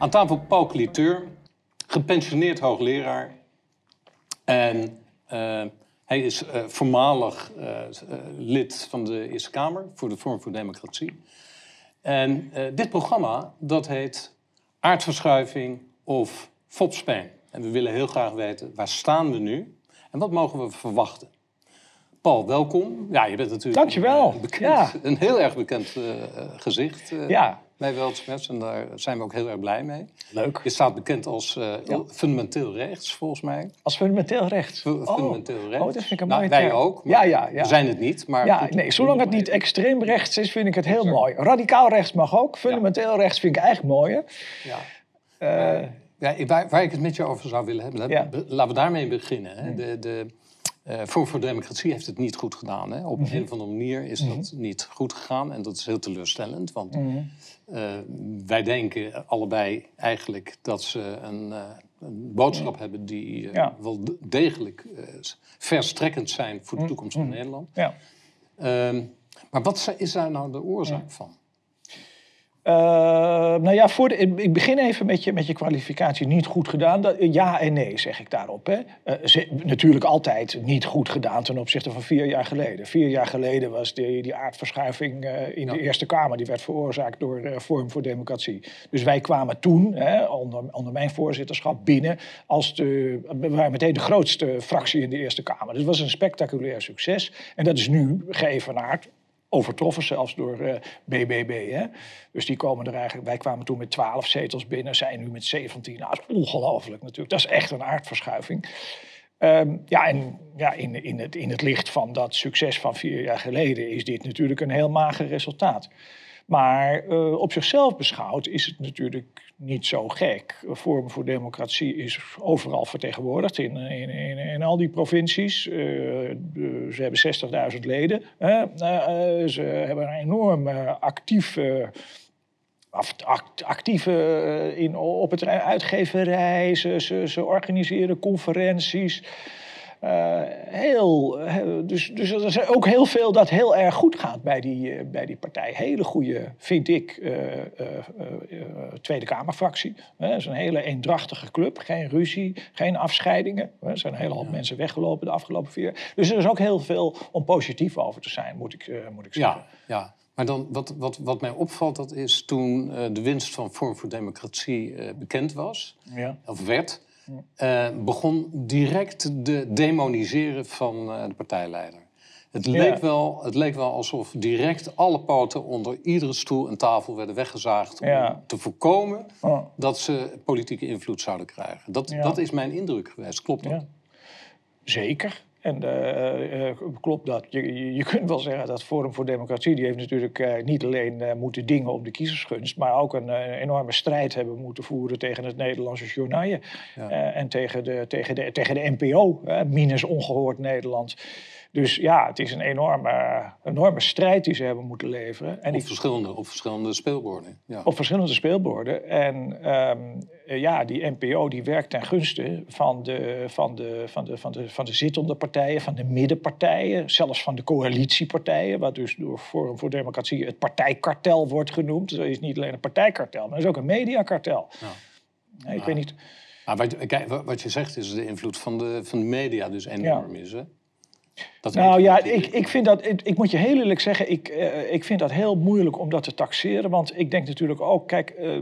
Aan tafel Paul Cliteur, gepensioneerd hoogleraar. En uh, hij is uh, voormalig uh, lid van de Eerste Kamer voor de Vorm voor Democratie. En dit programma, dat heet Aardverschuiving of Fopspijn. En we willen heel graag weten, waar staan we nu en wat mogen we verwachten? Paul, welkom. Ja, je bent natuurlijk Dankjewel. Een, bekend, ja. een heel erg bekend uh, gezicht uh, ja. Bij Weltsmets. En daar zijn we ook heel erg blij mee. Leuk. Je staat bekend als uh, ja. fundamenteel rechts, volgens mij. Als fundamenteel rechts? F fundamenteel rechts. Oh, dat vind ik een nou, mooie Wij ook. Ja, ja, ja. We zijn het niet, maar... Ja, goed, nee, zolang het niet extreem rechts is, vind ik het heel mooi. Radicaal rechts mag ook. Fundamenteel rechts vind ik eigenlijk mooier. Ja. ja, waar, waar, ik het met je over zou willen hebben, laten we daarmee beginnen. Hè. De, de, uh, Vorm voor Democratie heeft het niet goed gedaan. Hè? Op Mhm. een of andere manier is dat niet goed gegaan. En dat is heel teleurstellend. Want uh, wij denken allebei eigenlijk dat ze een, uh, een boodschap hebben die Ja. wel degelijk verstrekkend zijn voor de toekomst van Nederland. Ja. Ehm, maar wat is daar nou de oorzaak van? Uh, nou ja, voor de, ik begin even met je, met je kwalificatie niet goed gedaan. Dat, ja en nee, zeg ik daarop. Hè. Uh, ze, natuurlijk altijd niet goed gedaan ten opzichte van vier jaar geleden. Vier jaar geleden was die, die aardverschuiving uh, in ja. de Eerste Kamer... die werd veroorzaakt door Vorm voor Democratie. Dus wij kwamen toen, hè, onder, onder mijn voorzitterschap, binnen... als de, we waren meteen de grootste fractie in de Eerste Kamer. Dus het was een spectaculair succes. En dat is nu geëvenaard overtroffen zelfs door uh, BBB. Hè? Dus die komen er eigenlijk, wij kwamen toen met 12 zetels binnen, zijn nu met 17. Nou, ongelooflijk natuurlijk. Dat is echt een aardverschuiving. Um, ja, en ja, in, in, het, in het licht van dat succes van vier jaar geleden is dit natuurlijk een heel mager resultaat. Maar uh, op zichzelf beschouwd is het natuurlijk niet zo gek. Vorm voor Democratie is overal vertegenwoordigd in, in, in, al die provincies. De, ze hebben 60.000 leden. Uh, ze hebben een enorm actief. Actieve in, op het uitgeverij, ze, ze, ze organiseren conferenties. Uh, heel, dus, dus er is ook heel veel dat heel erg goed gaat bij die, uh, bij die partij. Hele goede, vind ik, Tweede Kamerfractie. Het is een hele eendrachtige club. Geen ruzie, geen afscheidingen. Er zijn een hele hoop ja. mensen weggelopen de afgelopen vier jaar. Dus er is ook heel veel om positief over te zijn, moet ik, moet ik zeggen. Ja, ja. Maar dan, wat, wat, wat mij opvalt, dat is toen de winst van Vorm voor Democratie bekend was, ja. of werd... Uh, begon direct de demoniseren van uh, de partijleider. Het leek, ja. wel, het leek wel alsof direct alle poten onder iedere stoel en tafel werden weggezaagd... om te voorkomen oh. dat ze politieke invloed zouden krijgen. Dat, ja. dat is mijn indruk geweest. Klopt dat? Zeker. En uh, uh, klopt dat. Je, je kunt wel zeggen dat Forum voor Democratie... die heeft natuurlijk uh, niet alleen moeten dingen op de kiezersgunst... maar ook een, enorme strijd hebben moeten voeren tegen het Nederlandse journaal. Ja. en tegen de, tegen de, tegen de NPO, minus ongehoord Nederland. Dus ja, het is een enorme, enorme strijd die ze hebben moeten leveren. En op, verschillende, op verschillende speelborden. Ja. Op verschillende speelborden. En um, ja, die NPO die werkt ten gunste van de, van, de, van, de, van, de, van de zittende partijen, van de middenpartijen, zelfs van de coalitiepartijen, wat dus door Forum voor Democratie het partijkartel wordt genoemd. Dat is niet alleen een partijkartel, maar het is ook een mediakartel. Ja. Nee, ik weet niet. Maar wat, kijk, wat je zegt is de invloed van de, van de media dus enorm is. Hè? Dat nou ja, ik, ik vind dat, ik, ik, moet je heel eerlijk zeggen, ik, uh, ik vind dat heel moeilijk om dat te taxeren. Want ik denk natuurlijk ook, kijk, uh,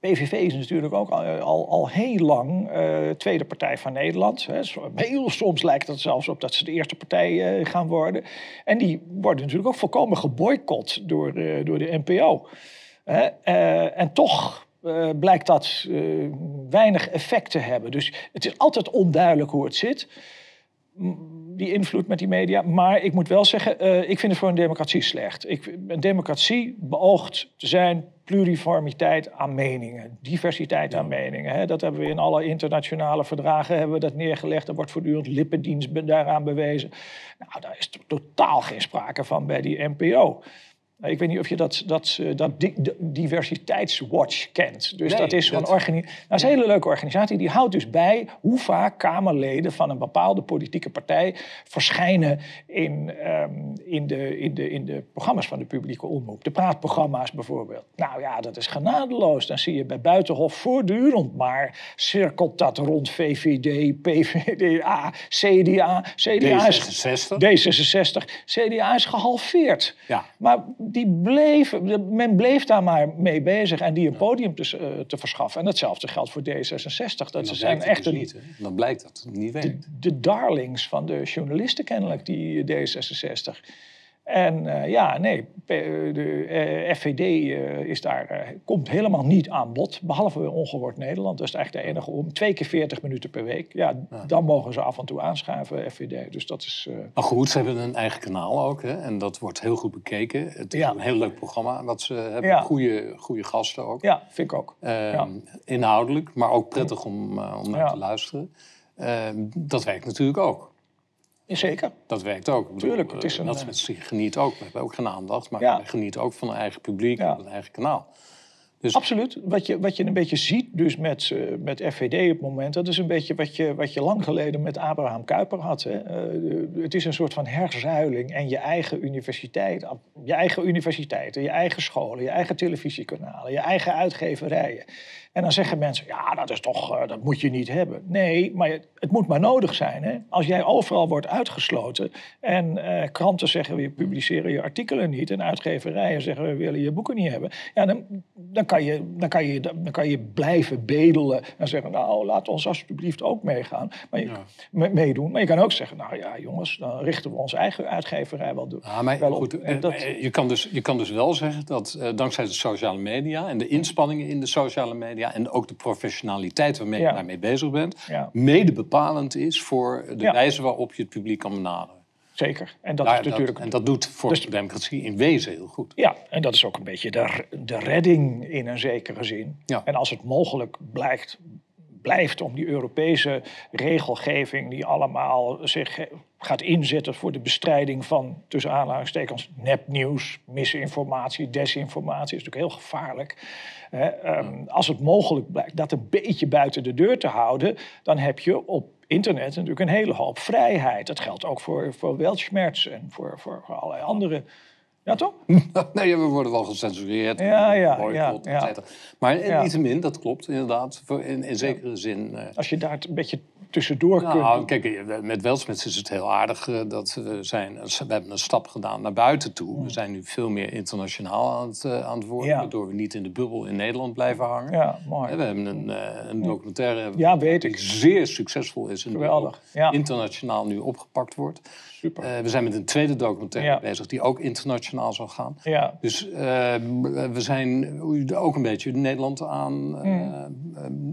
PVV is natuurlijk ook al, al, al heel lang uh, tweede partij van Nederland. Hè. Heel soms lijkt het zelfs op dat ze de eerste partij gaan worden. En die worden natuurlijk ook volkomen geboycott door, door de NPO. en toch blijkt dat weinig effect te hebben. Dus het is altijd onduidelijk hoe het zit, die invloed met die media. Maar ik moet wel zeggen, uh, ik vind het voor een democratie slecht. Ik, een democratie beoogt te zijn pluriformiteit aan meningen, diversiteit aan meningen. Hè. Dat hebben we in alle internationale verdragen hebben we dat neergelegd. Er wordt voortdurend lippendienst daaraan bewezen. Nou, daar is totaal geen sprake van bij die NPO. Nou, Ik weet niet of je dat, dat, eh, dat di- diversiteitswatch kent. Dus Nee, dat is zo'n dat- organisatie. Nou, dat is een hele leuke organisatie. Die houdt dus bij hoe vaak Kamerleden van een bepaalde politieke partij verschijnen in, ehm, in, de, in, de, in de programma's van de publieke omroep. De praatprogramma's bijvoorbeeld. Nou ja, dat is genadeloos. Dan zie je bij Buitenhof voortdurend maar cirkelt dat rond VVD, PVDA, CDA. CDA is D66. D66, CDA is gehalveerd. Ja. Maar die bleven, men bleef daar maar mee bezig en die een podium te, eh, te verschaffen. En datzelfde geldt voor D66. Dat Dan zijn echt dus niet. hè. Dan blijkt dat niet werkt. de darlings van de journalisten kennelijk, die D66. En eh, ja, nee, P- de eh, FVD eh, is daar, eh, komt helemaal niet aan bod. Behalve bij Ongehoord Nederland. Dat is eigenlijk de enige om. Twee keer 40 minuten per week. Ja, dan mogen ze af en toe aanschuiven, FVD. Dus dat is... eh, Maar goed, ze hebben een eigen kanaal ook. Hè? En dat wordt heel goed bekeken. Het is Ja. een heel leuk programma wat ze hebben. Ja. Goede, goede gasten ook. ja, vind ik ook. Ehm. Inhoudelijk, maar ook prettig om, eh, om naar te luisteren. Ehm, dat werkt natuurlijk ook. Zeker. Dat werkt ook. Tuurlijk, het is eh, een, Dat eh, genieten ook. We hebben ook geen aandacht, maar Ja. we genieten ook van een eigen publiek en een eigen kanaal. Dus Absoluut. Wat je, wat je een beetje ziet dus met, eh, met FVD op het moment... dat is een beetje wat je, wat je lang geleden met Abraham Kuyper had. Hè. Eh, het is een soort van herzuiling en je eigen universiteit... je eigen universiteiten, je eigen scholen, je eigen televisiekanalen... je eigen uitgeverijen. En dan zeggen mensen, ja, dat, is toch, eh, dat moet je niet hebben. Nee, maar het, moet maar nodig zijn. Hè? Als jij overal wordt uitgesloten en kranten zeggen... we publiceren je artikelen niet... en uitgeverijen zeggen, we willen je boeken niet hebben... Ja, dan, dan, kan je, dan, kan je, dan kan je blijven bedelen en zeggen... nou, laat ons alsjeblieft ook meegaan, maar je, Ja. me- meedoen. Maar je kan ook zeggen, nou ja, jongens... dan richten we onze eigen uitgeverij wel, maar wel op. goed, En eh, dat- eh, je, kan dus, je kan dus wel zeggen dat eh, dankzij de sociale media en de inspanningen in de sociale media en ook de professionaliteit waarmee Ja. je daarmee bezig bent, Ja. mede bepalend is voor de wijze waarop je het publiek kan benaderen. Zeker. En dat Daar- is natuurlijk... en dat doet voor Dus- de democratie in wezen heel goed. Ja, en dat is ook een beetje de, de redding in een zekere zin. Ja. En als het mogelijk blijkt, blijft om die Europese regelgeving... die allemaal zich gaat inzetten voor de bestrijding van... tussen aanhalingstekens nepnieuws, misinformatie, desinformatie... is natuurlijk heel gevaarlijk. Ehm, Als het mogelijk blijkt dat een beetje buiten de deur te houden... dan heb je op internet natuurlijk een hele hoop vrijheid. Dat geldt ook voor, voor Weltschmerz en voor, voor allerlei andere... Ja, toch? nee, we worden wel gecensureerd. Ja, ja, boycott, ja, ja. et. Maar Ja. niettemin, dat klopt inderdaad. In, in zekere zin. eh, Als je daar een beetje tussendoor Nou, kunt. kijk, eh, met Welsmets is het heel aardig eh, dat we zijn. We hebben een stap gedaan naar buiten toe. We zijn nu veel meer internationaal aan het, eh, aan het worden, Ja. waardoor we niet in de bubbel in Nederland blijven hangen. Ja, mooi. We hebben een, een documentaire Ja, weet die zeer succesvol is en ja. internationaal nu opgepakt wordt. Super. We zijn met een tweede documentaire Ja. bezig die ook internationaal zal gaan. ja, Dus eh, we zijn ook een beetje Nederland aan, eh, Mm.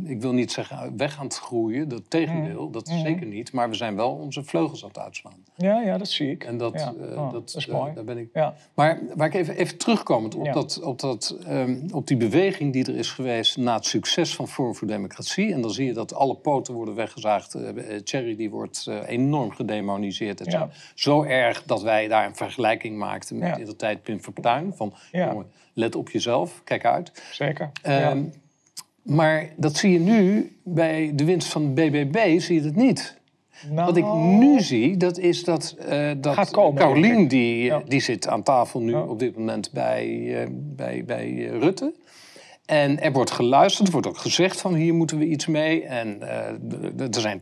eh, ik wil niet zeggen weg aan het groeien, dat tegendeel, dat Mm. zeker niet. Maar we zijn wel onze vleugels aan het uitslaan. ja, ja, dat zie ik. En dat, ja. eh, Oh, dat, is eh, mooi. daar ben ik. Ja. Maar waar ik even, even terugkomend op, Ja. dat, op, dat, ehm, op die beweging die er is geweest na het succes van Forum voor Democratie. En dan zie je dat alle poten worden weggezaagd. Eh, Thierry die wordt enorm gedemoniseerd. et. Ja. Zo erg dat wij daar een vergelijking maakten met in de tijd Pim Fortuyn. Van, jongen, let op jezelf, kijk uit. Zeker. Ehm. Maar dat zie je nu bij de winst van de BBB, zie je het niet. Nou, Wat ik nu zie, dat is dat, eh dat komen, Carolien, die, Ja. die zit aan tafel nu Ja. op dit moment bij, eh, bij, bij eh, Rutte. En er wordt geluisterd, er wordt ook gezegd van hier moeten we iets mee. En eh, er zijn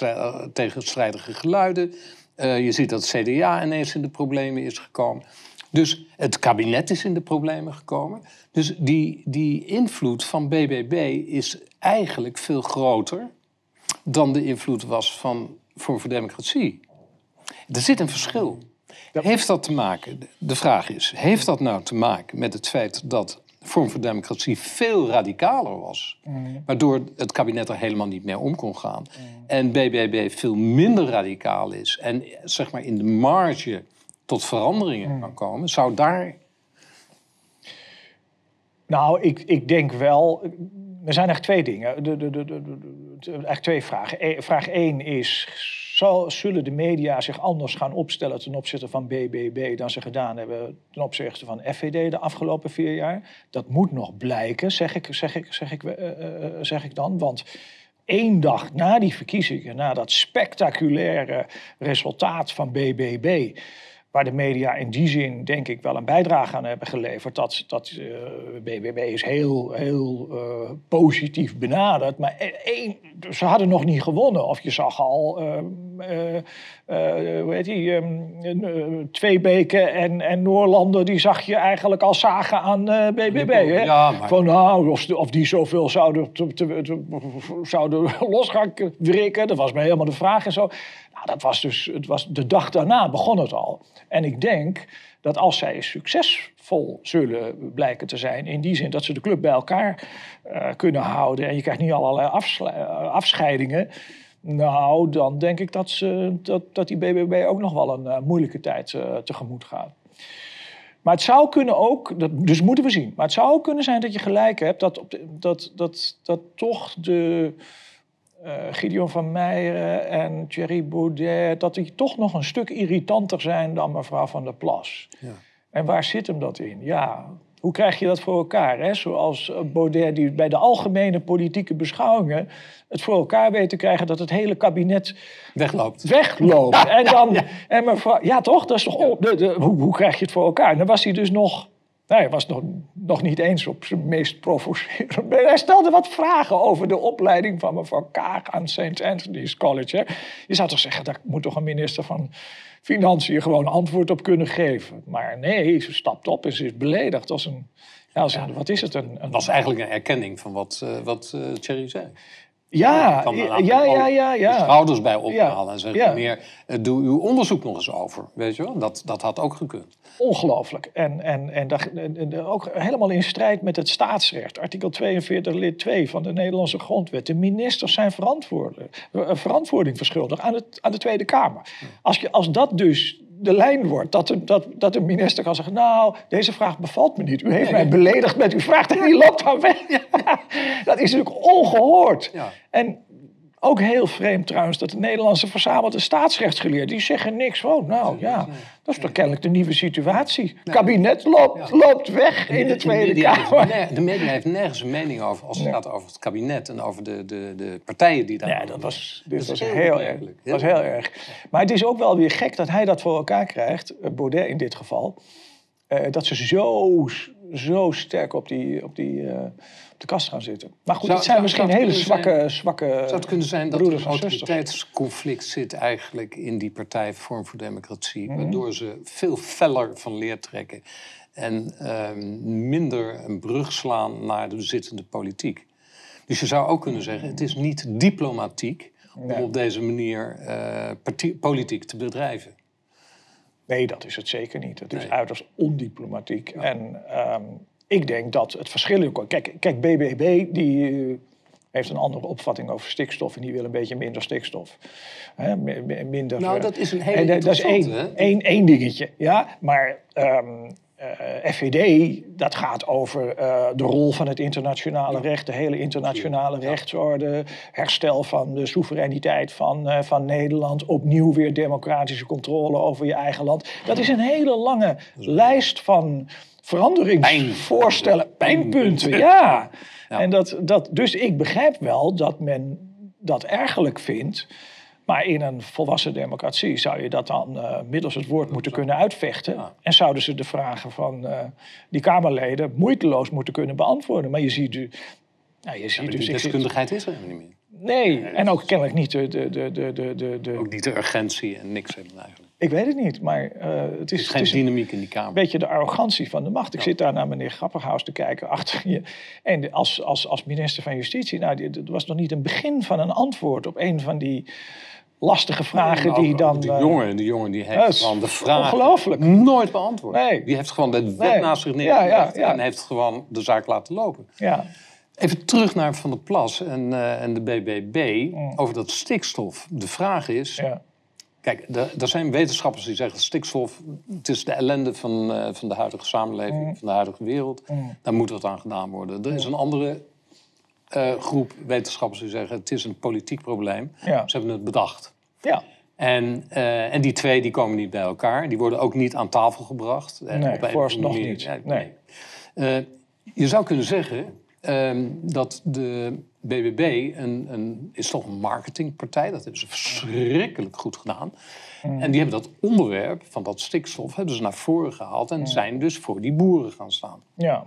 eh, tegenstrijdige geluiden. Eh, je ziet dat CDA ineens in de problemen is gekomen. Dus het kabinet is in de problemen gekomen. Dus die, die invloed van BBB is eigenlijk veel groter dan de invloed was van Vorm voor Democratie. Er zit een verschil. Heeft dat te maken, de vraag is, heeft dat nou te maken met het feit dat Vorm voor Democratie veel radicaler was, waardoor het kabinet er helemaal niet meer om kon gaan, en BBB veel minder radicaal is en zeg maar in de marge tot veranderingen kan komen, zou daar Nou, ik, ik denk wel. Er zijn eigenlijk twee dingen. De, de, de, de, eigenlijk twee vragen. E- vraag één is: zal, zullen de media zich anders gaan opstellen ten opzichte van BBB dan ze gedaan hebben ten opzichte van FVD de afgelopen vier jaar. Dat moet nog blijken, zeg ik, zeg ik, zeg ik, uh, uh, zeg ik dan. Want één dag na die verkiezingen, na dat spectaculaire resultaat van BBB waar de media in die zin denk ik wel een bijdrage aan hebben geleverd. Dat, dat uh, BBB is heel, heel uh, positief benaderd. Maar één, ze hadden nog niet gewonnen. Of je zag al, uh, hoe heet die, um, twee beken en, en Noorlanden, die zag je eigenlijk al zagen aan BBB. Hè? Ja, maar... Van nou, of, of die zoveel zouden, te, te, te, zouden los gaan wrikken. Dat was mij helemaal de vraag en zo. Nou, dat was dus, het was de dag daarna begon het al. En ik denk dat als zij succesvol zullen blijken te zijn, in die zin dat ze de club bij elkaar uh, kunnen houden en je krijgt niet allerlei afscheidingen, nou, dan denk ik dat, ze, dat, dat die BBB ook nog wel een uh, moeilijke tijd tegemoet gaat. Maar het zou kunnen ook, dat, dus moeten we zien, maar het zou ook kunnen zijn dat je gelijk hebt dat, dat, dat, dat toch de uh, Gideon van Meijeren en Thierry Baudet, dat die toch nog een stuk irritanter zijn dan mevrouw van der Plas. Ja. En waar zit hem dat in? Ja, hoe krijg je dat voor elkaar? Hè? Zoals Baudet, die bij de algemene politieke beschouwingen het voor elkaar weet te krijgen dat het hele kabinet wegloopt. Wegloopt. en dan, ja. En mevrouw, ja toch? Dat is toch, de, de, hoe, hoe krijg je het voor elkaar? En dan was hij dus nog nou, hij was nog, nog niet eens op zijn meest provocerende. Hij stelde wat vragen over de opleiding van mevrouw Kaag aan St. Anthony's College. Hè. Je zou toch zeggen, daar moet toch een minister van Financiën gewoon antwoord op kunnen geven. Maar nee, ze stapt op en ze is beledigd als een... Ja, als een, wat is het? Een, een... was eigenlijk een erkenning van wat, uh, wat uh, Thierry zei. Ja, ja, ja, ja, ja. De schouders bij ophalen en zeggen meer, eh, doe uw onderzoek nog eens over. Weet je wel? Dat, dat had ook gekund. Ongelooflijk. En, en, en, ook helemaal in strijd met het staatsrecht. Artikel 42 lid 2 van de Nederlandse grondwet. De ministers zijn eh, verantwoording verschuldigd aan, het, aan de Tweede Kamer. Als, je, als dat dus de lijn wordt. Dat de, dat, dat de minister kan zeggen, nou, deze vraag bevalt me niet. U heeft mij beledigd met uw vraag en die loopt dan weg. dat is natuurlijk ongehoord. En ook heel vreemd trouwens dat de Nederlandse verzamelde staatsrechtsgeleerden... die zeggen niks van, nou ja, dat is toch kennelijk de nieuwe situatie. Het kabinet loopt, loopt weg in de, Tweede Kamer. de media heeft nergens een mening over als het gaat over het kabinet... en over de, de, de partijen die daar... Ja, dat was, dit was heel, erg. was heel erg. Maar het is ook wel weer gek dat hij dat voor elkaar krijgt, eh, Baudet in dit geval... Uh, dat ze zo, zo sterk op die... Op die uh, de kast gaan zitten. Maar goed, zou, het zijn misschien hele zwakke, zijn, zwakke Zou het kunnen zijn dat er een autoriteitsconflict zit eigenlijk in die partij Vorm voor Democratie, mm waardoor ze veel feller van leer trekken en uh, minder een brug slaan naar de zittende politiek. Dus je zou ook kunnen zeggen, het is niet diplomatiek om op deze manier uh, politiek te bedrijven. Nee, dat is het zeker niet. Het is uiterst ondiplomatiek. Ja. En um, ik denk dat het verschil... Kijk, kijk BBB die eh, heeft een andere opvatting over stikstof... en die wil een beetje minder stikstof. Hè, minder, nou, dat is een hele Dat is één, één, één dingetje, ja. Maar um, uh, FVD, dat gaat over uh, de rol van het internationale ja. recht... de hele internationale ja. rechtsorde... herstel van de soevereiniteit van, uh, van Nederland... opnieuw weer democratische controle over je eigen land. Dat is een hele lange lijst van veranderingsvoorstellen, pijnpunten. Ja. ja. En dat, dat, dus ik begrijp wel dat men dat ergerlijk vindt. Maar in een volwassen democratie zou je dat dan uh, middels het woord moeten kunnen uitvechten. Ja. En zouden ze de vragen van uh, die Kamerleden moeiteloos moeten kunnen beantwoorden. Maar je ziet, u, nou, je ziet ja, dus. Die deskundigheid is er niet meer. Nee, en ook kennelijk niet de, de, de, de, de, de... Ook niet de urgentie en niks hebben eigenlijk. Ik weet het niet, maar uh, het is... Er is geen dynamiek in die Kamer. Een beetje de arrogantie van de macht. Ik ja. zit daar naar meneer Grapperhaus te kijken achter je. En als, als, als minister van Justitie, nou, het was nog niet een begin van een antwoord op een van die lastige vragen die dan... Die jongen, die jongen die heeft gewoon de vraag nooit beantwoord. Nee. Die heeft gewoon de wet nee. naast zich neergelegd ja, ja, ja. en heeft gewoon de zaak laten lopen. Ja. Even terug naar Van der Plas en, uh, en de BBB mm. over dat stikstof. De vraag is... Ja. Kijk, er zijn wetenschappers die zeggen stikstof... het is de ellende van, uh, van de huidige samenleving, mm. van de huidige wereld. Mm. Daar moet wat aan gedaan worden. Er is een andere uh, groep wetenschappers die zeggen... het is een politiek probleem. Ja. Ze hebben het bedacht. Ja. En, eh, en die twee die komen niet bij elkaar. Die worden ook niet aan tafel gebracht. Eh, Nee, vooralsnog andere niet. Nee. Eh, je zou kunnen zeggen ehm, dat de BBB een, een, is toch een marketingpartij. Dat hebben ze verschrikkelijk goed gedaan. Mm. En die hebben dat onderwerp van dat stikstof hebben ze naar voren gehaald... en zijn dus voor die boeren gaan staan. Ja.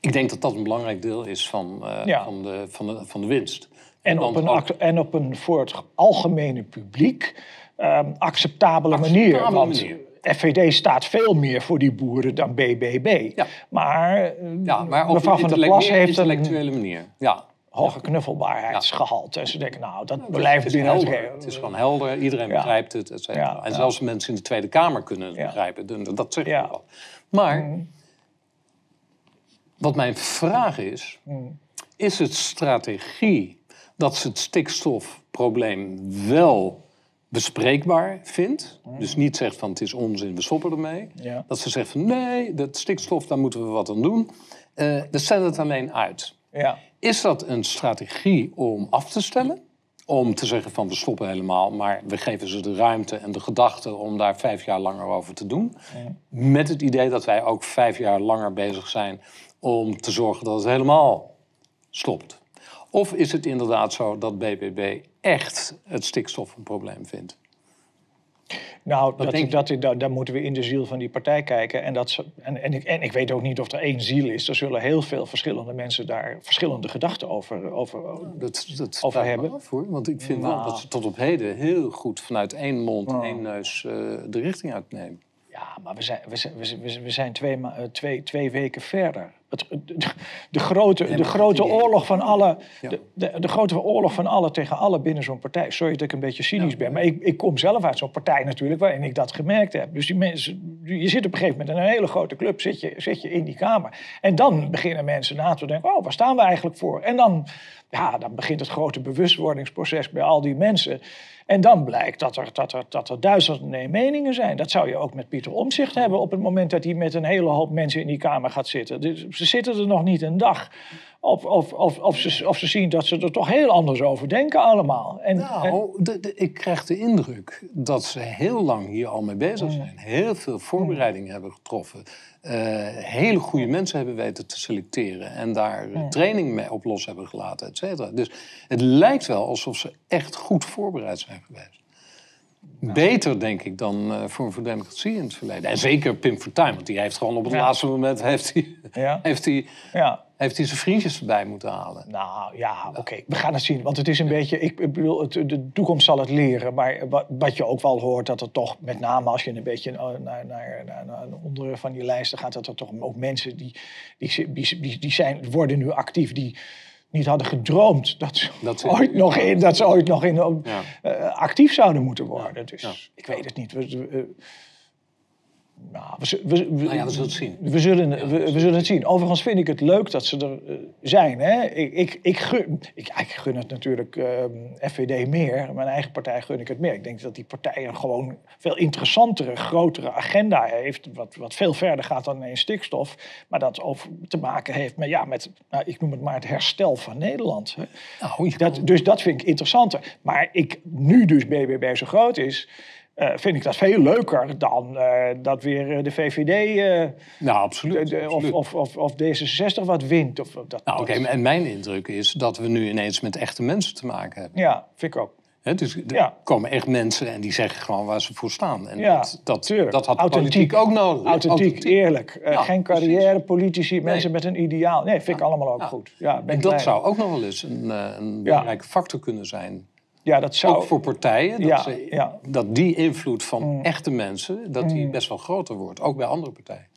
Ik denk dat dat een belangrijk deel is van, eh, Ja. van, de, van, de, van de winst. En op, een, ook- en op een voor het algemene publiek ehm, acceptabele, manier. Want manier. FVD staat veel meer voor die boeren dan BBB. Ja. Maar, eh, Ja, maar op mevrouw een van der Plas heeft een intellectuele manier. Ja. hoge knuffelbaarheidsgehalte. En ze denken, nou, dat Het blijft is binnen het helder. Het is gewoon helder, iedereen Ja. begrijpt het, et. Ja, En ja. zelfs mensen in de Tweede Kamer kunnen het Ja. begrijpen. Dat- zeg Ja. wel. Maar wat mijn vraag is, is het strategie dat ze het stikstofprobleem wel bespreekbaar vindt? Dus niet zegt van het is onzin, we stoppen ermee. Ja. Dat ze zegt van nee, dat stikstof, daar moeten we wat aan doen. Eh dan zet het alleen uit. Ja. Is dat een strategie om af te stellen? Om te zeggen van we stoppen helemaal, maar we geven ze de ruimte en de gedachte om daar vijf jaar langer over te doen. Met het idee dat wij ook vijf jaar langer bezig zijn om te zorgen dat het helemaal stopt. Of is het inderdaad zo dat BBB echt het stikstof een probleem vindt? Nou, dat, je? dat, dat, daar moeten we in de ziel van die partij kijken. En, dat, en, en, ik, en ik weet ook niet of er één ziel is. Er zullen heel veel verschillende mensen daar verschillende gedachten over, over, Dat, dat Over ik hebben? af, hoor. Want ik vind wel Nou. dat ze tot op heden heel goed vanuit één mond en één neus eh, de richting uitnemen. Ja, maar we zijn, we zijn, we zijn, we zijn twee, ma- eh, twee, twee weken verder. Het, de, de grote, de grote oorlog van alle, de, de grote oorlog van alle tegen alle binnen zo'n partij. Sorry dat ik een beetje cynisch ben, maar ik, ik kom zelf uit zo'n partij natuurlijk waarin ik dat gemerkt heb. Dus die mensen, je zit op een gegeven moment in een hele grote club, zit je, zit je in die kamer. En dan beginnen mensen na te denken, oh, waar staan we eigenlijk voor? En dan, ja, dan begint het grote bewustwordingsproces bij al die mensen. En dan blijkt dat er, dat er, dat er duizenden meningen zijn. Dat zou je ook met Pieter Omzicht hebben op het moment dat hij met een hele hoop mensen in die kamer gaat zitten. Dus ze zitten er nog niet een dag. Of, of, of, of, ze, of ze zien dat ze er toch heel anders over denken allemaal. En, en- Nou, de- de- ik krijg de indruk dat ze heel lang hier al mee bezig zijn. Heel veel voorbereidingen hebben getroffen. eh, hele goede mensen hebben weten te selecteren. En daar eh, training mee op los hebben gelaten, et cetera. Dus het lijkt wel alsof ze echt goed voorbereid zijn geweest. Beter, denk ik, dan Vorm voor Democratie in het verleden. En zeker Pim Fortuyn, want die heeft gewoon op het Ja. laatste moment... Heeft hij, Ja. heeft hij, ja. heeft hij zijn vriendjes erbij moeten halen. Nou ja, oké, we gaan het zien. Want het is een beetje, ik ik bedoel, het, de toekomst zal het leren. Maar wat, wat je ook wel hoort, dat er toch, met name als je een beetje naar, naar, naar, naar, naar onderen van die lijsten gaat, dat er toch ook mensen die, die, die, die, die zijn, worden nu actief, die niet hadden gedroomd dat ze, Dat ze- ooit, nog in, dat ze ooit nog in, eh, actief zouden moeten worden. Dus ik weet het niet. We, we- nou, we, we, we- Nou ja, we zullen het zien. we zullen, we, we zullen het zien. Overigens vind ik het leuk dat ze er eh, zijn. Hè? Ik, ik, ik, gun, ik, ik gun het natuurlijk ehm, FVD meer. Mijn eigen partij gun ik het meer. Ik denk dat die partij een gewoon veel interessantere, grotere agenda heeft. Wat, wat veel verder gaat dan alleen stikstof. Maar dat over te maken heeft met, ja, met nou, ik noem het maar het herstel van Nederland. Hè? Nou, Dat, dus dat vind ik interessanter. Maar ik, nu dus BBB zo groot is, eh, vind ik dat veel leuker dan eh, dat weer eh, de VVD Nou, absoluut. de- de- of, absoluut. of, of, of D66 wat wint. Of, dat, Nou, oké, en mijn indruk is dat we nu ineens met echte mensen te maken hebben. Ja, vind ik ook. Hè, dus er Ja. komen echt mensen en die zeggen gewoon waar ze voor staan. En Ja, dat, dat, tuurlijk. dat had Authentiek. politiek ook nodig. Authentiek, eerlijk. Ja, geen precies. carrièrepolitici, mensen met een ideaal. Nee, vind ik allemaal ook goed. Ja, En dat blij zou ook nog wel eens een, een belangrijke factor kunnen zijn. Ja, dat zou... Ook voor partijen. Dat, Ja, ze- ja. dat die invloed van echte mensen, dat die best wel groter wordt. Ook bij andere partijen.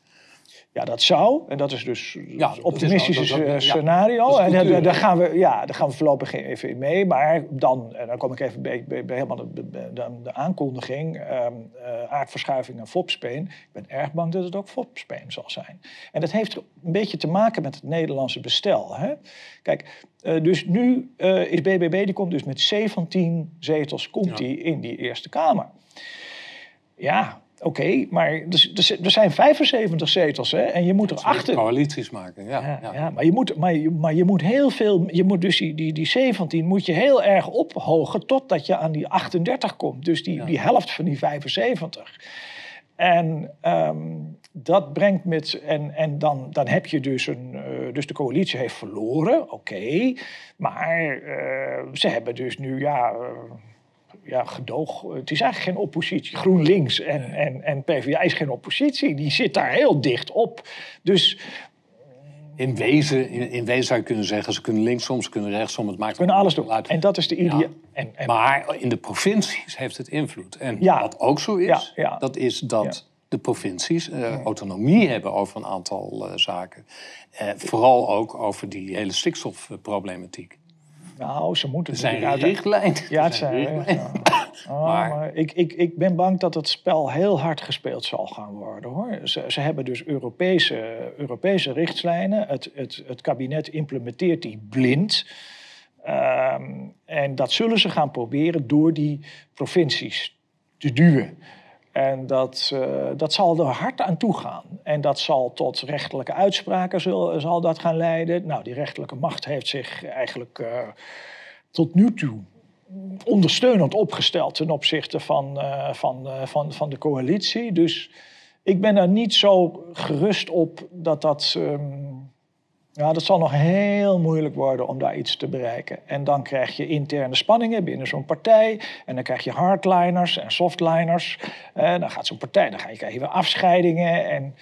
Ja, dat zou. En dat is dus dat het is optimistische wel- dat- dat- ja. scenario. En daar, daar gaan we, ja, daar gaan we voorlopig even in mee. Maar dan, en dan kom ik even bij, bij, bij helemaal de, de, aankondiging. eh, aardverschuiving en fopspeen. Ik ben erg bang dat het ook fopspeen zal zijn. En dat heeft een beetje te maken met het Nederlandse bestel. Hè? Kijk, eh, dus nu eh, is BBB, die komt dus met 17 zetels komt Ja. die in die Eerste Kamer. Ja, Oké, maar er, zijn 75 zetels hè, en je moet er achter. coalities maken, ja. Ja, ja. ja. maar, je moet, maar, je, maar je moet heel veel, je moet dus die, die, die 17 moet je heel erg ophogen totdat je aan die 38 komt. Dus die, die helft van die 75. En ehm, dat brengt met, en, en dan, dan heb je dus een, eh, dus de coalitie heeft verloren, oké. maar eh, ze hebben dus nu, ja, eh, ja, gedoog. Het is eigenlijk geen oppositie. GroenLinks en, en, en PvdA is geen oppositie. Die zit daar heel dicht op. Dus In, wezen, in, in wezen zou je kunnen zeggen, ze kunnen linksom, ze kunnen rechtsom. Het maakt kunnen alles doen. uit. En dat is de idee. Ja. En, en, Maar in de provincies heeft het invloed. En Ja. wat ook zo is, ja. dat is dat de provincies eh, autonomie hebben over een aantal eh, zaken. Eh, vooral ook over die hele stikstofproblematiek. nou, ze moeten Er zijn richtlijnen. Ja, het zijn richtlijnen. Oh, Maar- maar ik, ik, ik ben bang dat het spel heel hard gespeeld zal gaan worden. Hoor. Ze, ze hebben dus Europese, Europese richtlijnen. Het, het, het kabinet implementeert die blind. Ehm, en dat zullen ze gaan proberen door die provincies te duwen. En dat, eh, dat zal er hard aan toe gaan. En dat zal tot rechtelijke uitspraken zal, zal dat gaan leiden. Nou, die rechterlijke macht heeft zich eigenlijk eh, tot nu toe ondersteunend opgesteld ten opzichte van, eh, van, van, van de coalitie. Dus ik ben er niet zo gerust op dat dat. ehm, ja, dat zal nog heel moeilijk worden om daar iets te bereiken. En dan krijg je interne spanningen binnen zo'n partij. En dan krijg je hardliners en softliners. En dan gaat zo'n partij, dan ga je weer afscheidingen. En,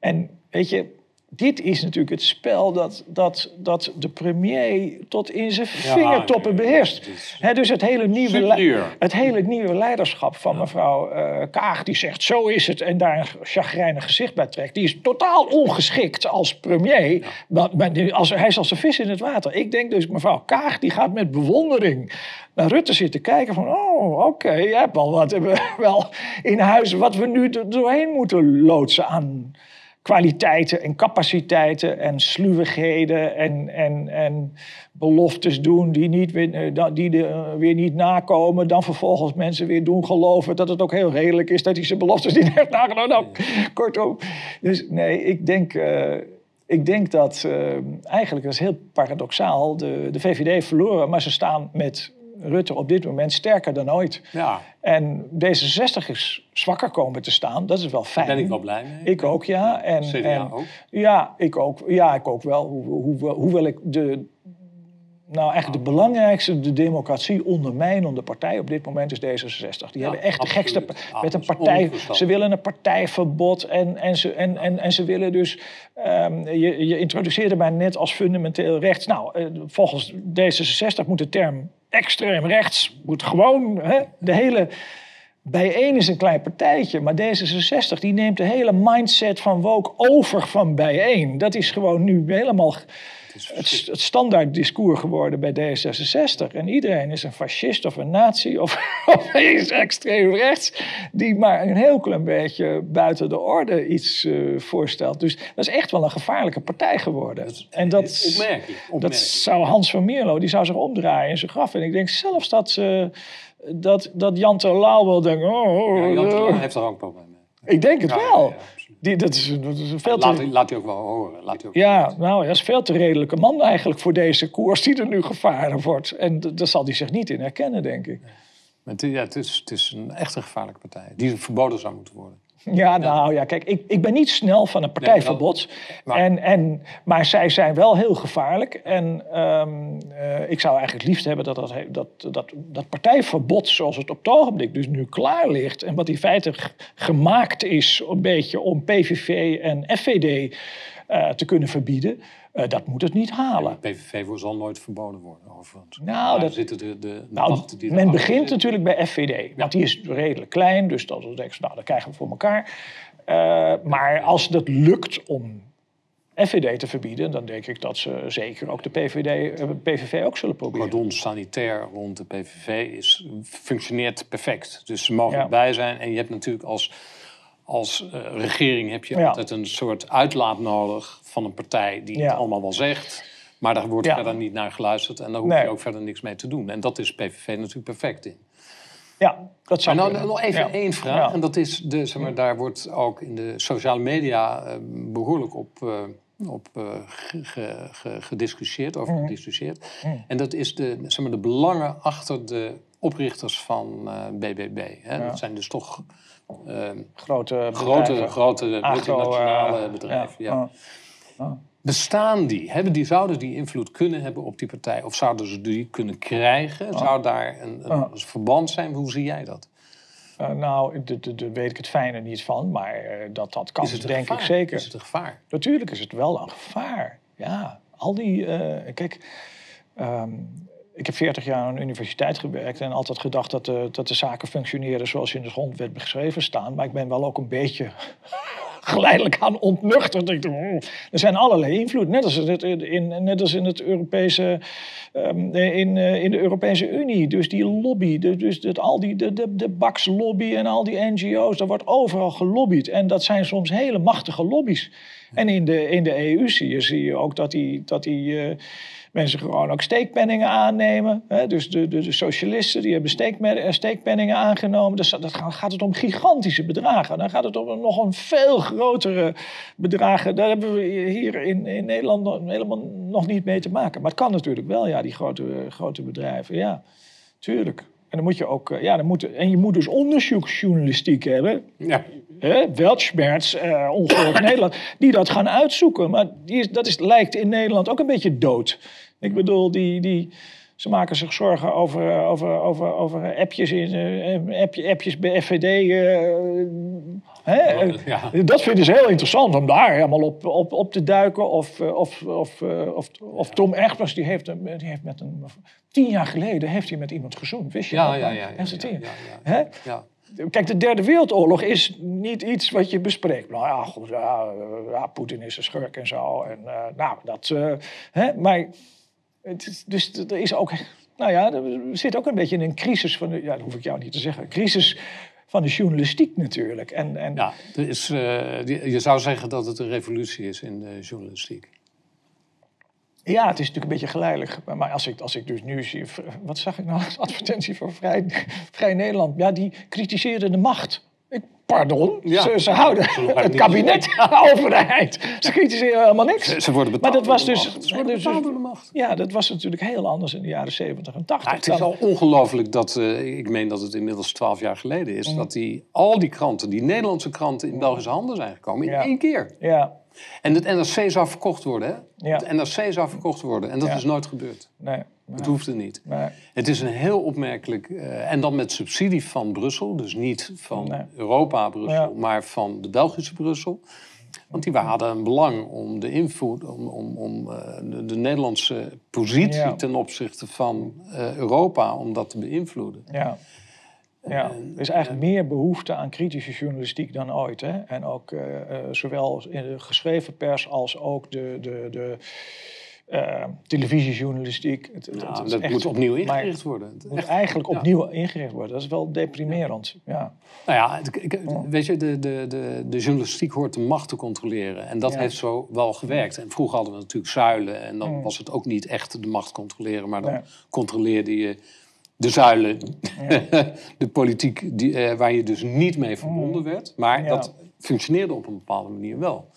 en weet je, dit is natuurlijk het spel dat, dat, dat de premier tot in zijn vingertoppen beheerst. het dus het hele, nieuwe het hele nieuwe leiderschap van mevrouw eh, Kaag, die zegt zo is het en daar een chagrijnig gezicht bij trekt, die is totaal ongeschikt als premier. Maar, als, hij is als een vis in het water. Ik denk dus mevrouw Kaag, die gaat met bewondering naar Rutte zitten kijken van, oh oké, je hebt wel wat hebben we wel in huis wat we nu doorheen moeten loodsen aan kwaliteiten en capaciteiten en sluwigheden en, en, en beloftes doen die, niet weer, eh, die de, eh, weer niet nakomen. Dan vervolgens mensen weer doen geloven dat het ook heel redelijk is dat hij zijn beloftes niet heeft nagenomen. Nou, kortom. Dus nee, ik denk... eh, ik denk dat eigenlijk, dat is heel paradoxaal, de, de VVD verloren, maar ze staan met Rutte op dit moment sterker dan ooit. Ja, En D66 is zwakker komen te staan, dat is wel fijn. daar ben ik wel blij mee. Ik ook, ja. En, CDA en- ook? Ja, ik ook. Ja, ik ook wel. Hoe, hoe, hoewel ik de, nou eigenlijk de belangrijkste, de democratie ondermijnende partij op dit moment is D66. Die Ja, hebben echt de gekste, Ja, met een partij, ze willen een partijverbod en, en, ze, en, en, en ze willen dus, ehm, je, je introduceerde mij net als fundamenteel rechts. Nou, eh, volgens D66 moet de term extreem rechts, moet gewoon hè, de hele... Bijeen is een klein partijtje, maar D66 die neemt de hele mindset van woke over van Bijeen. Dat is gewoon nu helemaal het, het standaard discours geworden bij D66. En iedereen is een fascist of een nazi of, of is extreem rechts... die maar een heel klein beetje buiten de orde iets eh, voorstelt. Dus dat is echt wel een gevaarlijke partij geworden. en dat, Opmerkelijk. dat opmerkelijk. zou Hans van Mierlo, die zou zich omdraaien in zijn graf. En ik denk zelfs dat, eh, dat, dat Jan Terlouw wel denkt... Oh, oh, Ja, Jan eh, Terlouw heeft er ook problemen mee. ik denk het Ja, wel. ja. Die, dat, is, dat is een veel te... Laat, hij- laat hij ook wel horen. Laat hij ook Ja, nou, dat is veel te redelijke man eigenlijk voor deze koers die er nu gevaren wordt. En daar zal hij zich niet in herkennen, denk ik. Maar het, ja, het, is, het is een echt een gevaarlijke partij. Die verboden zou moeten worden. Ja, nou ja, kijk, ik, ik ben niet snel van een partijverbod. maar- en, en, maar zij zijn wel heel gevaarlijk. En ehm, eh, ik zou eigenlijk liefst hebben dat dat, dat, dat dat partijverbod, zoals het op het ogenblik dus nu klaar ligt. en wat in feite gemaakt is, een beetje om PVV en FVD eh, te kunnen verbieden. Eh, dat moet het niet halen. De PVV zal nooit verboden worden, overigens. Nou, Daar dat- zitten de, de, Nou, die men begint natuurlijk bij FVD, want die is redelijk klein, dus dat dan denk nou, dat krijgen we voor elkaar. Eh, maar als het lukt om FVD te verbieden, dan denk ik dat ze zeker ook de PVD, eh, PVV ook zullen proberen. cordon sanitair rond de PVV is, functioneert perfect. Dus ze mogen Ja. erbij zijn. En je hebt natuurlijk als, als eh, regering heb je Ja. altijd een soort uitlaat nodig van een partij die Ja. het allemaal wel zegt. Maar daar wordt verder niet naar geluisterd en daar hoef Nee. je ook verder niks mee te doen. En dat is PVV natuurlijk perfect in. Ja, dat zou Maar nou, nog even één vraag. En dat is, de, zeg maar, daar wordt ook in de sociale media eh, behoorlijk op, eh, op ge- ge- ge- gediscussieerd, over Mhm. gediscussieerd. En dat is de, zeg maar, de belangen achter de oprichters van eh, BBB. Hè? Ja. Dat zijn dus toch Grote grote, bedrijven. grote Agro, multinationale eh, bedrijven. Ja. ja. Bestaan die? Hebben die? Zouden die invloed kunnen hebben op die partij? Of zouden ze die kunnen krijgen? Zou daar een, een verband zijn? Hoe zie jij dat? Eh, nou, daar weet ik het fijne niet van, maar eh, dat, dat kan, Is het denk gevaar? ik zeker. Is het een gevaar? Natuurlijk is het wel een gevaar. Ja, al die. kijk, ehm, ik heb 40 jaar aan een universiteit gewerkt en altijd gedacht dat de, dat de zaken functioneren zoals in de grondwet beschreven staan. Maar ik ben wel ook een beetje geleidelijk aan ontnuchterd. Ik dacht, "Hmm, er zijn allerlei invloeden, net als, in, net als in, het Europese, ehm, in, eh, in de Europese Unie. Dus die lobby, de, dus dat, al die, de, de, de Bax-lobby en al die NGO's, daar wordt overal gelobbyd. En dat zijn soms hele machtige lobby's. En in de, in de EU zie je, zie je ook dat die, dat die eh, mensen gewoon ook steekpenningen aannemen. Hè? Dus de, de, de socialisten die hebben eh, steekpenningen aangenomen. Dus dat gaat, gaat het om gigantische bedragen. Dan gaat het om nog een veel grotere bedragen. Daar hebben we hier in, in Nederland helemaal nog niet mee te maken. Maar het kan natuurlijk wel, ja, die grote, grote bedrijven. Ja, tuurlijk. En dan moet je ook, eh, ja, dan moet, en je moet dus onderzoeksjournalistiek hebben Ja. Hè, Weltschmerz, eh ongehoord Nederland, die dat gaan uitzoeken. Maar die is, dat is, lijkt in Nederland ook een beetje dood. Ik bedoel, die, die, ze maken zich zorgen over, over, over, over appjes, in, eh, appje- appjes bij FVD. eh, hè? Ja. Dat vinden ze heel interessant om daar helemaal op, op, op te duiken. Of, eh, of, of, eh, of, of Tom Egbers, die heeft, een- die heeft met een... Tien jaar geleden heeft hij met iemand gezoend, wist je Ja, dat? ja, ja, ja, ja, ja, ja. Kijk, de Derde Wereldoorlog is niet iets wat je bespreekt. Nou ja, goed, ja, ja, Poetin is een schurk en zo. En, eh, nou, dat, eh, hè, maar het is, dus er is ook, nou ja, er zit ook een beetje in een crisis van, de, ja, dat hoef ik jou niet te zeggen, crisis van de journalistiek natuurlijk. En, en Ja, er is, eh, je zou zeggen dat het een revolutie is in de journalistiek. Ja, het is natuurlijk een beetje geleidelijk. Maar als ik, als ik dus nu zie... Wat zag ik nou als advertentie voor Vrij, Vrij Nederland? Ja, die critiseerden de macht. Ik, pardon? Ja. Ze, ze houden het kabinet overheid. Ze critiseren helemaal niks. Ze worden betaald Maar dat was door de dus... macht. Ze dus- de macht. Ja, dat was natuurlijk heel anders in de jaren 70 en 80. Ja, het is al ongelooflijk dat, eh, ik meen dat het inmiddels twaalf jaar geleden Mm. is, dat die, al die kranten, die Nederlandse kranten, in Belgische handen zijn gekomen in Ja. één keer. Ja, En het NRC zou verkocht worden, hè? Ja. Het NRC zou verkocht worden. En dat Ja. is nooit gebeurd. nee. Het hoefde niet. nee. Het is een heel opmerkelijk... eh, en dan met subsidie van Brussel. Dus niet van Nee. Europa Brussel, Ja. maar van de Belgische Brussel. Want die hadden een belang om de invloed, om, om, om eh, de, de Nederlandse positie Ja. ten opzichte van eh, Europa, om dat te beïnvloeden. Ja. Ja, er is eigenlijk meer behoefte aan kritische journalistiek dan ooit. Hè? En ook eh, eh, zowel in de geschreven pers als ook de, de, de eh, televisiejournalistiek. Het, het- het is dat echt- moet opnieuw ingericht worden. Het moet Echt. eigenlijk ja. opnieuw ingericht worden. Dat is wel deprimerend. Ja. Nou ja, ik- weet je, de, de, de, de journalistiek hoort de macht te controleren. En dat Ja. heeft zo wel gewerkt. En vroeger hadden we natuurlijk zuilen. En dan was het ook niet echt de macht controleren. Maar dan Mm. Controleerde je de zuilen. de politiek die, eh, waar je dus niet mee verbonden werd. Maar Mm. Ja. dat functioneerde op een bepaalde manier wel.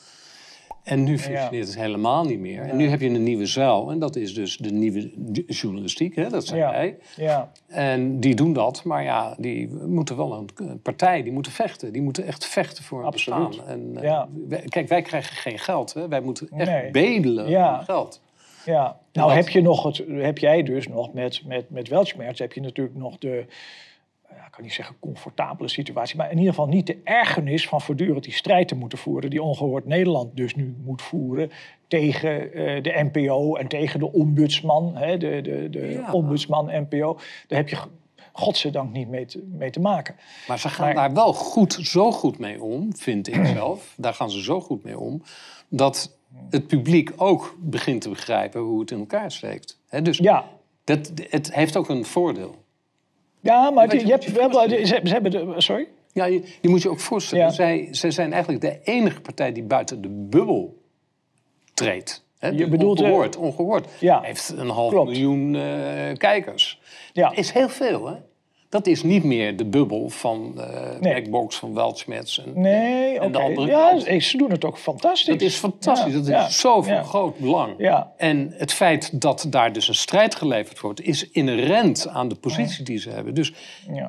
En nu functioneert het helemaal niet meer. En nu heb je een nieuwe zuil. En dat is dus de nieuwe journalistiek. Hè? Dat zijn wij. Ja. En die doen dat, maar ja, die moeten wel een, partij, die moeten vechten. Die moeten echt vechten voor Absoluut. bestaan. En, eh, wij- kijk, wij krijgen geen geld. Hè? Wij moeten echt Nee. bedelen om geld. Ja, nou heb je nog het, heb jij dus nog met, met, met Weltschmerz heb je natuurlijk nog de, ik kan niet zeggen comfortabele situatie, maar in ieder geval niet de ergernis van voortdurend die strijd te moeten voeren, die ongehoord Nederland dus nu moet voeren tegen eh, de NPO en tegen de ombudsman, hè, de, de, de Ja. ombudsman NPO. Daar heb je godzijdank niet mee te, mee te maken. Maar ze gaan Maar- daar wel goed, zo goed mee om, vind ik zelf. Daar gaan ze zo goed mee om, dat het publiek ook begint te begrijpen hoe het in elkaar steekt. Dus Ja, dat, het heeft ook een voordeel. ja maar je hebt wel, ze, ze hebben de, sorry? Ja, je, je moet je ook voorstellen, Ja. zij, zij zijn eigenlijk de enige partij die buiten de bubbel treedt. Je bedoelt, eh, ongehoord, ongehoord. Ja, Heeft een half klopt. miljoen eh, kijkers. Ja. Dat is heel veel, hè? Dat is niet meer de bubbel van uh, Blackbox, van Weltschmerz. En, nee, oké. Okay. Ja, ze doen het ook fantastisch. Dat is fantastisch. dat ja. is zo van groot belang. Ja. En het feit dat daar dus een strijd geleverd wordt... is inherent aan de positie die ze hebben. Dus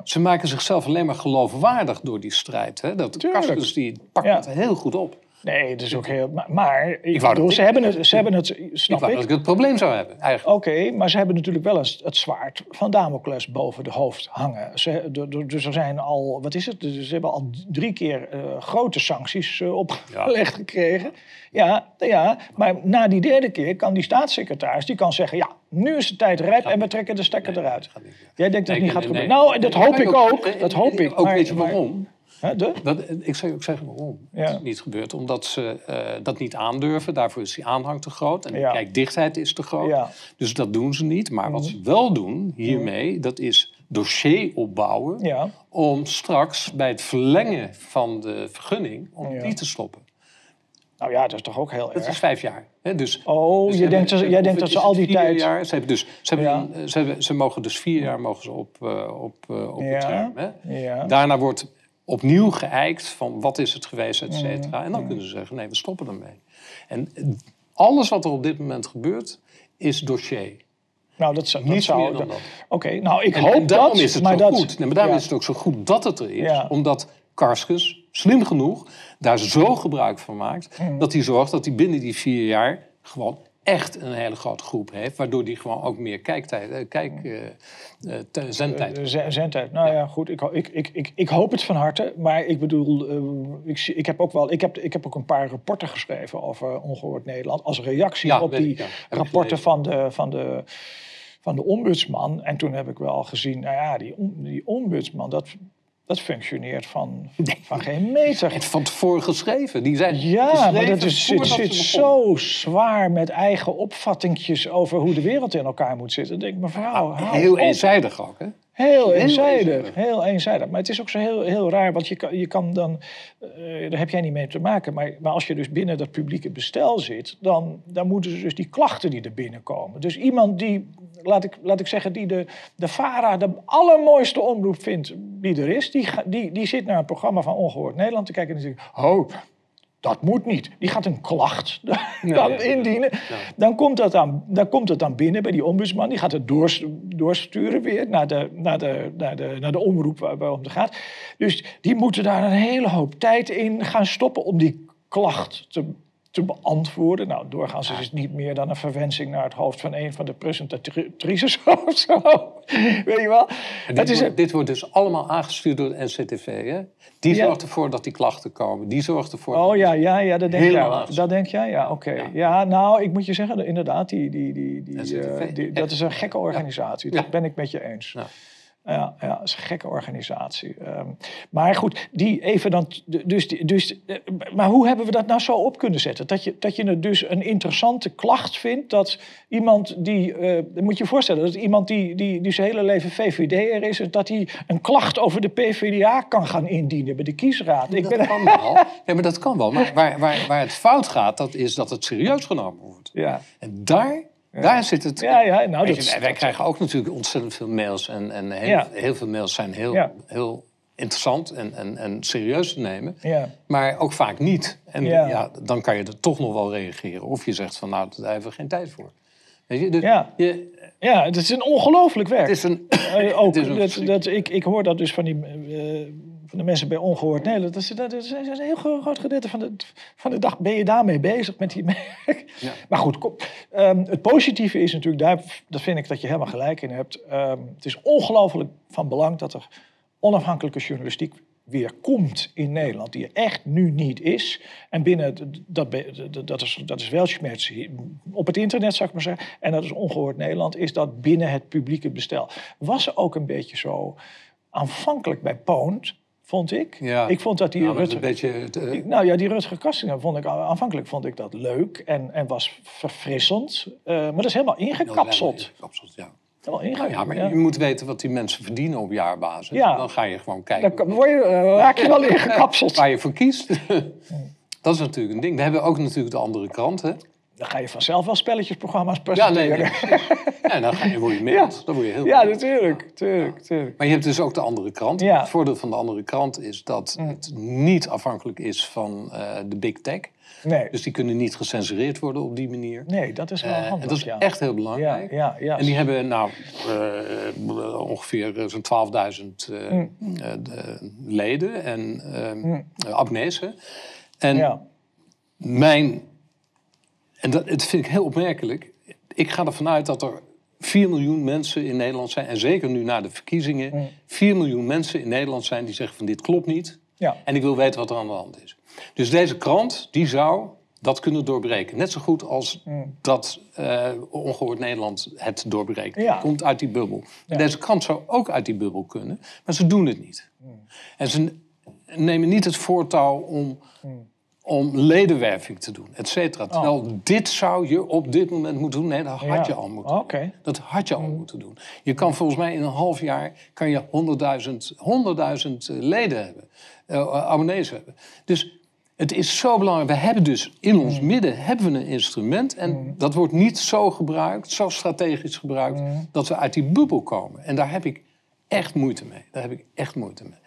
ze maken zichzelf alleen maar geloofwaardig door die strijd. Hè? Dat Kaskus die pakt het heel goed op. Nee, dat is ook heel. Maar, maar ik, bedoel, ze, hebben het, ze hebben het. Snap ik. Wou dat ik het probleem zou hebben, eigenlijk. Oké, maar ze hebben natuurlijk wel eens het zwaard van Damocles boven de hoofd hangen. Ze, dus er zijn al, wat is het? Ze hebben al drie keer uh, grote sancties uh, opgelegd ja. gekregen. Ja, ja, maar na die derde keer kan die staatssecretaris die kan zeggen: ja, nu is de tijd rijp en we trekken de stekker nee, eruit. Jij denkt dat het niet gaat gebeuren? Nou, dat hoop ik ook. Dat hoop ik. Ook weet je waarom? De? Dat, ik zou ook zeggen waarom ja. het niet gebeurt. Omdat ze uh, dat niet aandurven. Daarvoor is die aanhang te groot. En de ja. kijkdichtheid is te groot. Ja. Dus dat doen ze niet. Maar wat ze wel doen hiermee, dat is dossier opbouwen. Om straks bij het verlengen van de vergunning, om die te stoppen. Nou ja, dat is toch ook heel erg. Dat is vijf jaar. Hè? Dus, oh, dus je denkt, ze, jij denkt dat ze al die tijd... Jaar, ze, hebben dus, ze, hebben, ze, hebben, ze mogen dus vier jaar mogen ze op, uh, op, uh, op het term. Hè? Daarna wordt opnieuw geëikt van wat is het geweest, et cetera. En dan kunnen ze zeggen, nee, we stoppen ermee. En alles wat er op dit moment gebeurt, is dossier. Nou, dat, zou, dat zou... Oké, okay, nou, ik en, hoop en daarom dat... Is het maar zo dat, goed. Nee, maar daarom ja. is het ook zo goed dat het er is. Ja. Omdat Karskens, slim genoeg, daar zo gebruik van maakt... Mm. dat hij zorgt dat hij binnen die vier jaar gewoon echt een hele grote groep heeft. Waardoor die gewoon ook meer kijktijd, uh, kijk, uh, uh, zendtijd. zendtijd. Nou ja, ja goed. Ik, ik, ik, ik, hoop het van harte. Maar ik bedoel, ik, ik, heb ook wel, ik, heb, ik heb ook een paar rapporten geschreven over Ongehoord Nederland. Als reactie ja, op die ik, ja. rapporten van de, van, de, van de ombudsman. En toen heb ik wel gezien, nou ja, die, die ombudsman, dat, dat functioneert van, van geen meter. Het van tevoren geschreven. Die zijn ja, maar dat is, zit, zit zo zwaar met eigen opvattingjes over hoe de wereld in elkaar moet zitten. Dan denk ik, mevrouw, ah, Heel eenzijdig ook, hè? Heel eenzijdig, heel eenzijdig. Maar het is ook zo heel, heel raar, want je kan, je kan dan... Uh, daar heb jij niet mee te maken, maar, maar als je dus binnen dat publieke bestel zit... Dan, dan moeten ze dus die klachten die er binnenkomen. Dus iemand die, laat ik, laat ik zeggen, die de, de VARA de allermooiste omroep vindt die er is... Die, die, die zit naar een programma van Ongehoord Nederland te kijken en die zegt... Oh, dat moet niet. Die gaat een klacht dan ja, ja, indienen. ja. Dan, komt dat dan, dan komt het dan binnen bij die ombudsman. Die gaat het doors, doorsturen weer naar de, naar, de, naar, de, naar de omroep waar, waarom het gaat. Dus die moeten daar een hele hoop tijd in gaan stoppen om die klacht te, te beantwoorden. Nou, doorgaans is het niet meer dan een verwensing naar het hoofd van een van de presentatrices of zo. Weet je wel? Dit, is wordt, dit wordt dus allemaal aangestuurd door de NCTV, hè? Die Ja. zorgt ervoor dat die klachten komen. Die zorgt ervoor... Oh ja, ja, ja, dat denk Helemaal jij. Dat denk jij, ja, oké. Ja. Ja. nou, ik moet je zeggen, inderdaad, die, die, die, die, NCTV, eh, die- dat is een gekke organisatie. Dat ben ik met je eens. Ja. Ja, dat is een gekke organisatie. Ehm, maar goed, die even dan. Dus, dus, eh, maar hoe hebben we dat nou zo op kunnen zetten? Dat je, dat je het dus een interessante klacht vindt dat iemand die. dan moet je je voorstellen dat iemand die, die, die zijn hele leven VVD'er is, dat hij een klacht over de PvdA kan gaan indienen bij de kiesraad. Ik dat ben, kan wel. Ja, maar dat kan wel. Maar waar, waar, waar het fout gaat, dat is dat het serieus genomen wordt. ja. En daar, daar zit het... Ja, ja, nou, Weet dat, je, wij, krijgen ook natuurlijk ontzettend veel mails. En, en heel, Ja. heel veel mails zijn heel, Ja. heel interessant en, en, en serieus te nemen. Ja. Maar ook vaak niet. En Ja. ja. dan kan je er toch nog wel reageren. Of je zegt van nou, daar hebben we geen tijd voor. Weet je, dus Ja. je, ja, het is een ongelooflijk werk. het is een... Eh, ook, Het is een dat, dat, ik, ik hoor dat dus van, die, eh, van de mensen bij Ongehoord Nederland. Dat is, dat is een heel gro- groot gedeelte van de, van de dag ben je daarmee bezig met die merk. Ja. Maar goed, kom, ehm, het positieve is natuurlijk, daar, dat vind ik dat je helemaal gelijk in hebt. Ehm, het is ongelooflijk van belang dat er onafhankelijke journalistiek weer komt in Nederland, die er echt nu niet is. En binnen, dat, dat is, dat is op het internet, zou ik maar zeggen. En dat is ongehoord Nederland, is dat binnen het publieke bestel. Was ook een beetje zo aanvankelijk bij Poont, vond ik. Ja. Ik vond dat die Ja, Rutger- is een beetje... eh, nou ja, die Rutger Kastingen vond ik aanvankelijk vond ik dat leuk en, en was verfrissend. Eh, maar dat is helemaal ingekapseld. ingekapseld, ja. Helemaal Nou ingekapseld. ja, maar ja. je moet weten wat die mensen verdienen op jaarbasis. Ja. Dan ga je gewoon kijken Dan word je, eh, raak je wel ingekapseld. waar je voor kiest. dat is natuurlijk een ding. We hebben ook natuurlijk de andere krant, hè? Dan ga je vanzelf wel spelletjesprogramma's Ja, presenteren. nee, nee. Ja, dan, ga je, word je mild. Dan word je heel Ja, natuurlijk. tuurlijk, tuurlijk. Maar je hebt dus ook de andere krant. Ja. Het voordeel van de andere krant is dat Mm. het niet afhankelijk is van eh, de big tech. Nee. Dus die kunnen niet gecensureerd worden op die manier. nee, dat is wel Eh, handig. en dat is ja. echt heel ja, belangrijk. ja, ja. En die hebben nou eh, ongeveer zo'n 12.000 eh, Mm. de- leden en eh abonnees. En ja. mijn, en dat, het vind ik heel opmerkelijk. Ik ga ervan uit dat er 4 miljoen mensen in Nederland zijn, en zeker nu na de verkiezingen, Mm. 4 miljoen mensen in Nederland zijn die zeggen van dit klopt niet. Ja. En ik wil weten wat er aan de hand is. Dus deze krant, die zou dat kunnen doorbreken. Net zo goed als dat eh, Ongehoord Nederland het doorbreekt. Mm. Ja. Komt uit die bubbel. Ja. Deze krant zou ook uit die bubbel kunnen, maar ze doen het niet. Mm. En ze nemen niet het voortouw om, om ledenwerving te doen, et cetera. Terwijl dit zou je op dit moment moeten doen. Nee, dat had Oh. Ja. je al moeten doen. Oké. Dat had je al moeten doen. Je kan volgens mij in een half jaar kan je 100.000 100.000 leden hebben, eh, abonnees hebben. Dus het is zo belangrijk. We hebben dus in ons midden hebben we een instrument en dat wordt niet zo gebruikt, zo strategisch gebruikt, dat we uit die bubbel komen. En daar heb ik echt moeite mee. Daar heb ik echt moeite mee.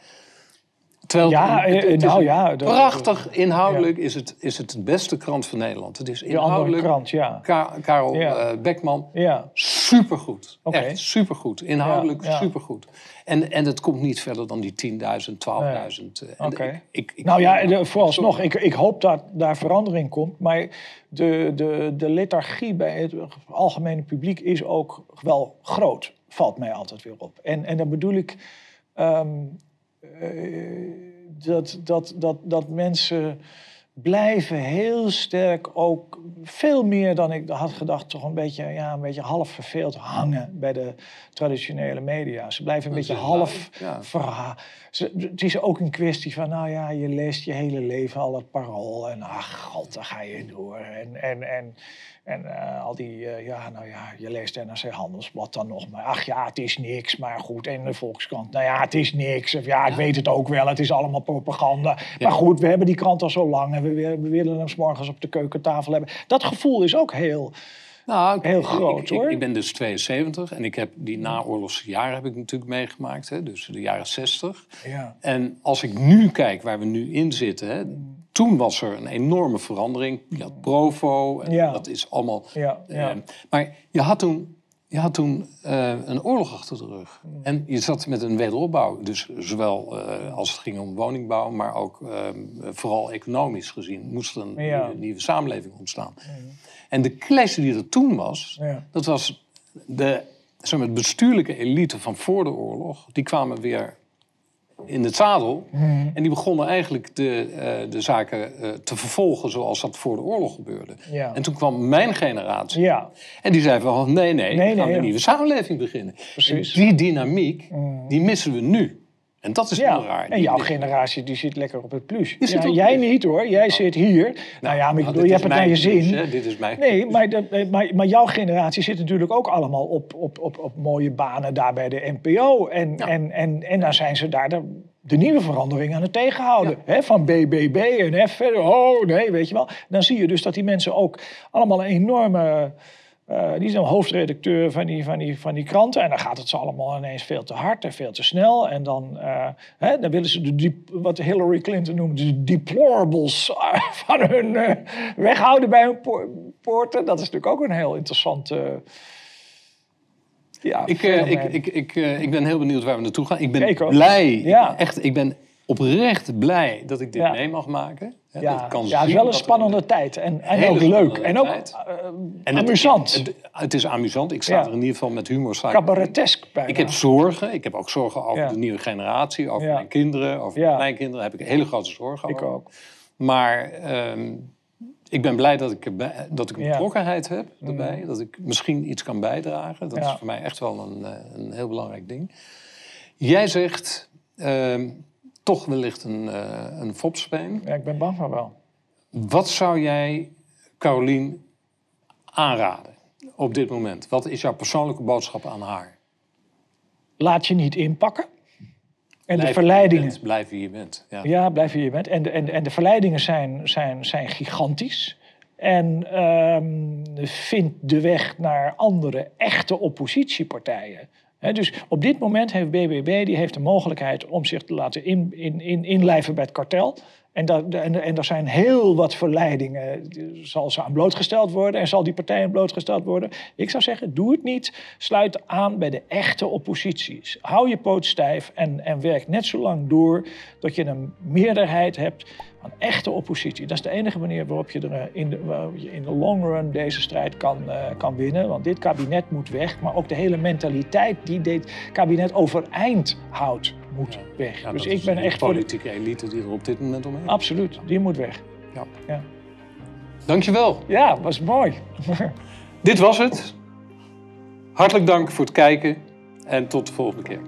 Terwijl Ja, het- het eh, nou ja, dat- prachtig inhoudelijk is, het, is het de beste krant van Nederland. Het is inhoudelijk. krant, ja. Ka- Karel Ja. eh, Bekman, Ja. Supergoed. Oké. Echt supergoed. Inhoudelijk supergoed. En, en het komt niet verder dan die 10.000, 12.000. eh, en Oké. ik- ik- ik- Nou ja, de, vooralsnog, ik, ik hoop dat daar verandering komt. Maar de, de, de lethargie bij het algemene publiek is ook wel groot. Valt mij altijd weer op. En, en dan bedoel ik ehm, eh, dat, dat, dat, dat mensen blijven heel sterk ook veel meer dan ik had gedacht, toch een beetje, ja, een beetje half verveeld hangen bij de traditionele media. Ze blijven een beetje half ja. verha- ze- Het is ook een kwestie van, nou ja, je leest je hele leven al het parool en ach god, daar ga je door. En, en, en, en eh, al die, eh, ja, nou ja, je leest NRC Handelsblad dan nog, maar ach ja, het is niks, maar goed. En de Volkskrant, nou ja, het is niks. Of ja, ik weet het ook wel, het is allemaal propaganda. Maar goed, we hebben die krant al zo lang en we, we willen hem 's morgens op de keukentafel hebben. Dat gevoel is ook heel... Nou, ik- Heel groot, ik, hoor. Ik, ben dus 72 en ik heb die naoorlogse jaren heb ik natuurlijk meegemaakt. Hè, dus de jaren 60. Ja. En als ik nu kijk waar we nu in zitten... Hè, toen was er een enorme verandering. Je had Provo en Ja. dat is allemaal... Ja, ja. eh, maar je had toen, je had toen eh, een oorlog achter de rug. En je zat met een wederopbouw. Dus zowel eh, als het ging om woningbouw... maar ook eh, vooral economisch gezien... moest er een Ja. nieuwe, nieuwe samenleving ontstaan. En de clash die er toen was... Ja. dat was de zeg maar, bestuurlijke elite van voor de oorlog... die kwamen weer in het zadel. Mhm. En die begonnen eigenlijk de, eh, de zaken eh, te vervolgen zoals dat voor de oorlog gebeurde. Ja. En toen kwam mijn generatie. Ja. En die zei van, nee, nee, Nee, we gaan nee, een nieuwe samenleving beginnen. Precies. En die dynamiek, die missen we nu. En dat is heel raar. en jouw generatie die zit lekker op het plus. Ja, jij plus. niet hoor, jij zit hier. Nou, ja, maar ik Nou, bedoel, je hebt het naar je plus, zin. hè. Dit is mijn Nee, maar, de, maar, maar jouw generatie zit natuurlijk ook allemaal op, op, op, op mooie banen daar bij de NPO. En, en, en, en dan zijn ze daar de, de nieuwe verandering aan het tegenhouden. Hè, van BBB en F. Oh nee, weet je wel. Dan zie je dus dat die mensen ook allemaal een enorme... eh, die zijn hoofdredacteur van die, van, die, van die kranten. En dan gaat het ze allemaal ineens veel te hard en veel te snel. En dan, eh, hè, dan willen ze de, die, wat Hillary Clinton noemde, de deplorables van hun eh, weghouden bij hun po- poorten. Dat is natuurlijk ook een heel interessant. eh, ja, Ik, eh, ik, ik, ik, eh, ik ben heel benieuwd waar we naartoe gaan. Ik ben blij, Ja. echt, ik ben oprecht blij dat ik dit Ja. mee mag maken. Ja, ik kan ja, het is wel een spannende tijd. En, en ook leuk. En ook eh, En het- amusant. Het, het is amusant. Ik sta Ja. er in ieder geval met humor. ik- Cabaretesk bijna. Ik heb zorgen. Ik heb ook zorgen over Ja. de nieuwe generatie, over Ja. mijn kinderen, over Ja. mijn kleinkinderen. Daar heb ik hele grote zorgen Ik over. ook. Maar ehm, ik ben blij dat ik, erbij- dat ik een Ja. Mm. betrokkenheid heb erbij. Dat ik misschien iets kan bijdragen. Dat Ja. is voor mij echt wel een, eh, een heel belangrijk ding. Jij zegt ehm, toch wellicht een, uh, een fopspeen. Ja, ik ben bang van wel. Wat zou jij Carolien aanraden op dit moment? Wat is jouw persoonlijke boodschap aan haar? Laat je niet inpakken. En Blijf de verleidingen. bent, Blijf wie je bent. Ja. Ja, blijf wie je bent. En de, en, en de verleidingen zijn, zijn, zijn gigantisch. En ehm, vindt de weg naar andere echte oppositiepartijen. Dus op dit moment heeft BBB die heeft de mogelijkheid om zich te laten in, in, in, inlijven bij het kartel. En, daar, en, en er zijn heel wat verleidingen. Zal ze aan blootgesteld worden en zal die partij aan blootgesteld worden? Ik zou zeggen, doe het niet. Sluit aan bij de echte opposities. Hou je poot stijf en, en werk net zo lang door tot je een meerderheid hebt van echte oppositie. Dat is de enige manier waarop je er eh, in de, waarop je in de long run deze strijd kan, uh, kan winnen. Want dit kabinet moet weg, maar ook de hele mentaliteit die dit kabinet overeind houdt, moet Ja. weg. Ja, dus ik ben echt voor de... politieke elite die er op dit moment omheen. Absoluut, die moet weg. Ja. Ja, Dankjewel. ja was mooi. Dit was het. Hartelijk dank voor het kijken en tot de volgende keer.